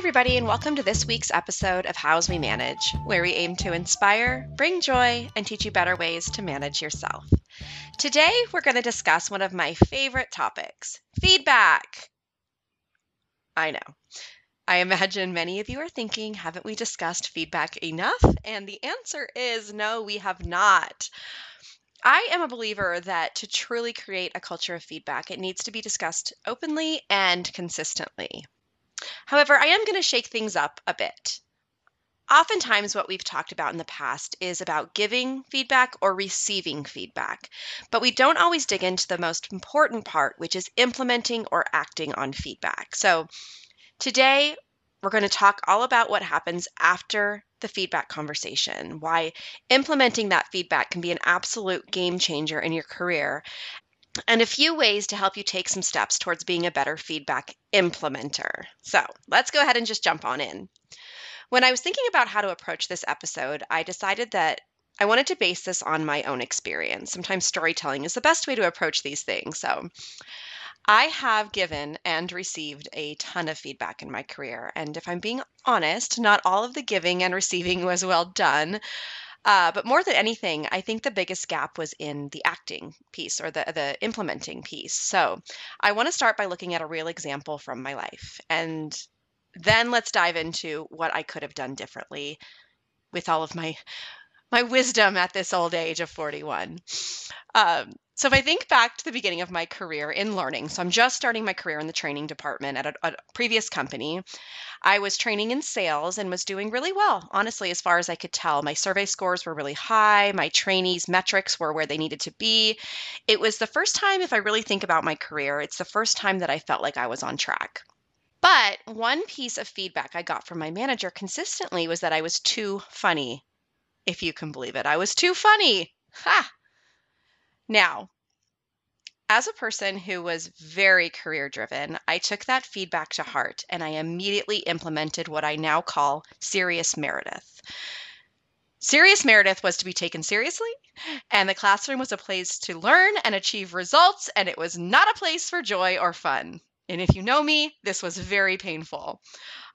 everybody, and welcome to this week's episode of Houzz We Manage, where we aim to inspire, bring joy, and teach you better ways to manage yourself. Today, we're going to discuss one of my favorite topics feedback. I know. I imagine many of you are thinking, haven't we discussed feedback enough? And the answer is no, we have not. I am a believer that to truly create a culture of feedback, it needs to be discussed openly and consistently. However, I am going to shake things up a bit. Oftentimes, what we've talked about in the past is about giving feedback or receiving feedback, but we don't always dig into the most important part, which is implementing or acting on feedback. So, today we're going to talk all about what happens after the feedback conversation, why implementing that feedback can be an absolute game changer in your career, and a few ways to help you take some steps towards being a better feedback implementer. So let's go ahead and just jump on in. When I was thinking about how to approach this episode, I decided that I wanted to base this on my own experience. Sometimes storytelling is the best way to approach these things. So I have given and received a ton of feedback in my career. And if I'm being honest, not all of the giving and receiving was well done. Uh, but more than anything, I think the biggest gap was in the acting piece or the, the implementing piece. So I want to start by looking at a real example from my life. And then let's dive into what I could have done differently with all of my my wisdom at this old age of 41. Um, so if I think back to the beginning of my career in learning, so I'm just starting my career in the training department at a, a, previous company. I was training in sales and was doing really well, honestly, as far as I could tell. My survey scores were really high. My trainees' metrics were where they needed to be. It was the first time, if I really think about my career, it's the first time that I felt like I was on track. But one piece of feedback I got from my manager consistently was that I was too funny, if you can believe it. I was too funny. Ha! Now, as a person who was very career driven, I took that feedback to heart and I immediately implemented what I now call Serious Meredith. Serious Meredith was to be taken seriously, and the classroom was a place to learn and achieve results, and it was not a place for joy or fun. And if you know me, this was very painful.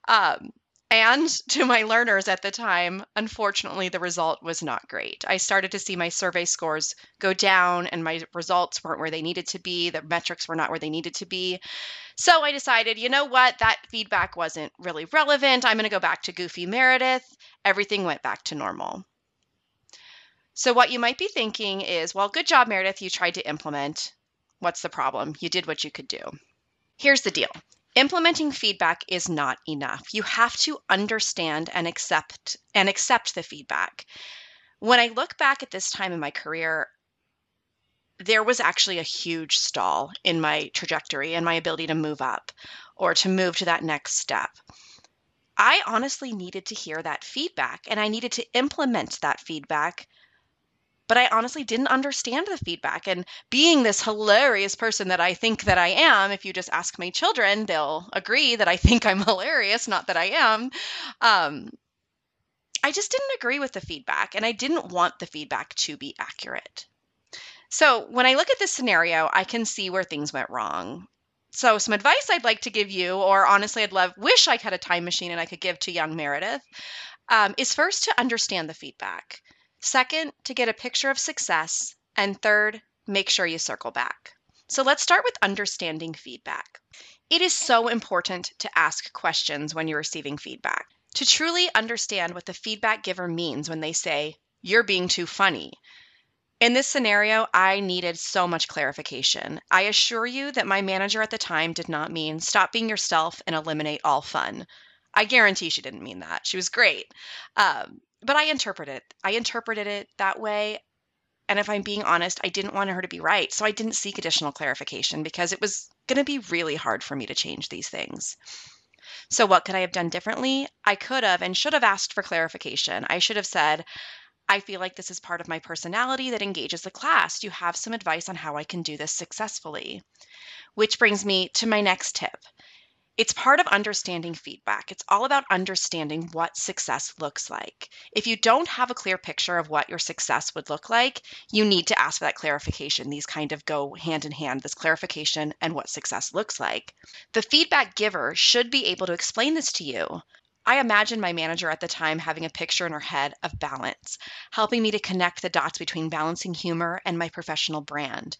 Um, and to my learners at the time, unfortunately, the result was not great. I started to see my survey scores go down, and my results weren't where they needed to be. The metrics were not where they needed to be. So I decided, you know what? That feedback wasn't really relevant. I'm going to go back to Goofy Meredith. Everything went back to normal. So, what you might be thinking is, well, good job, Meredith. You tried to implement. What's the problem? You did what you could do. Here's the deal implementing feedback is not enough. You have to understand and accept and accept the feedback. When I look back at this time in my career, there was actually a huge stall in my trajectory and my ability to move up or to move to that next step. I honestly needed to hear that feedback and I needed to implement that feedback but I honestly didn't understand the feedback. And being this hilarious person that I think that I am, if you just ask my children, they'll agree that I think I'm hilarious, not that I am. Um, I just didn't agree with the feedback, and I didn't want the feedback to be accurate. So when I look at this scenario, I can see where things went wrong. So some advice I'd like to give you, or honestly, I'd love, wish I had a time machine and I could give to young Meredith, um, is first to understand the feedback. Second, to get a picture of success. And third, make sure you circle back. So let's start with understanding feedback. It is so important to ask questions when you're receiving feedback. To truly understand what the feedback giver means when they say, you're being too funny. In this scenario, I needed so much clarification. I assure you that my manager at the time did not mean stop being yourself and eliminate all fun. I guarantee she didn't mean that. She was great. Um, but I interpreted it. I interpreted it that way. And if I'm being honest, I didn't want her to be right. So I didn't seek additional clarification because it was going to be really hard for me to change these things. So, what could I have done differently? I could have and should have asked for clarification. I should have said, I feel like this is part of my personality that engages the class. Do you have some advice on how I can do this successfully? Which brings me to my next tip It's part of understanding feedback. It's all about understanding what success looks like. If you don't have a clear picture of what your success would look like, you need to ask for that clarification. These kind of go hand in hand this clarification and what success looks like. The feedback giver should be able to explain this to you. I imagine my manager at the time having a picture in her head of balance, helping me to connect the dots between balancing humor and my professional brand.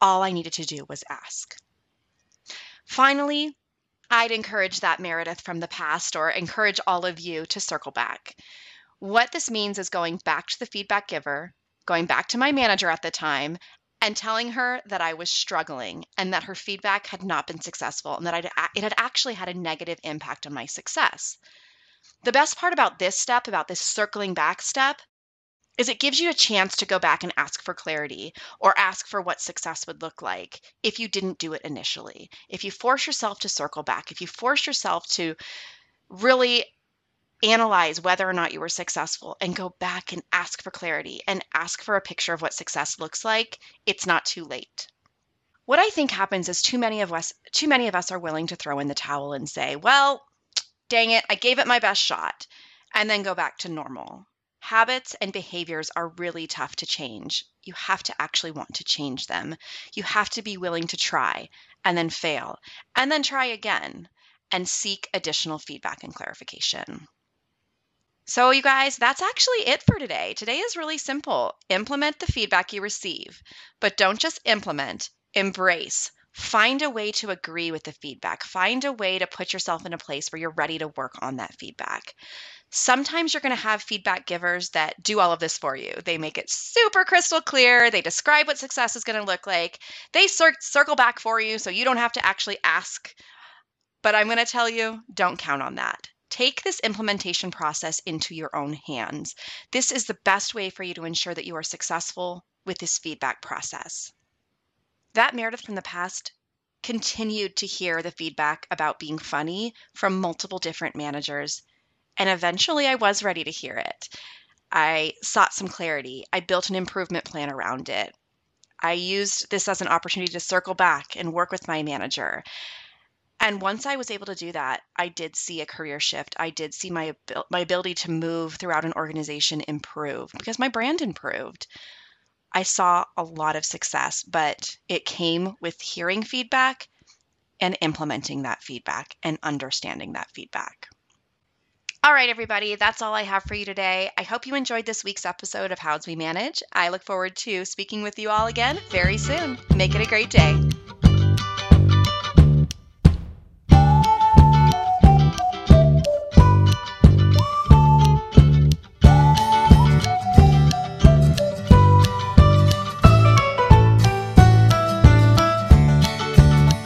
All I needed to do was ask. Finally, I'd encourage that Meredith from the past or encourage all of you to circle back. What this means is going back to the feedback giver, going back to my manager at the time, and telling her that I was struggling and that her feedback had not been successful and that I'd, it had actually had a negative impact on my success. The best part about this step, about this circling back step, is it gives you a chance to go back and ask for clarity or ask for what success would look like if you didn't do it initially. If you force yourself to circle back, if you force yourself to really analyze whether or not you were successful and go back and ask for clarity and ask for a picture of what success looks like, it's not too late. What I think happens is too many of us too many of us are willing to throw in the towel and say, "Well, dang it, I gave it my best shot," and then go back to normal. Habits and behaviors are really tough to change. You have to actually want to change them. You have to be willing to try and then fail and then try again and seek additional feedback and clarification. So, you guys, that's actually it for today. Today is really simple. Implement the feedback you receive, but don't just implement, embrace. Find a way to agree with the feedback. Find a way to put yourself in a place where you're ready to work on that feedback. Sometimes you're going to have feedback givers that do all of this for you. They make it super crystal clear. They describe what success is going to look like. They cir- circle back for you so you don't have to actually ask. But I'm going to tell you don't count on that. Take this implementation process into your own hands. This is the best way for you to ensure that you are successful with this feedback process. That Meredith from the past continued to hear the feedback about being funny from multiple different managers and eventually I was ready to hear it. I sought some clarity. I built an improvement plan around it. I used this as an opportunity to circle back and work with my manager. And once I was able to do that, I did see a career shift. I did see my my ability to move throughout an organization improve because my brand improved. I saw a lot of success, but it came with hearing feedback and implementing that feedback and understanding that feedback. All right, everybody, that's all I have for you today. I hope you enjoyed this week's episode of Houzz We Manage. I look forward to speaking with you all again very soon. Make it a great day.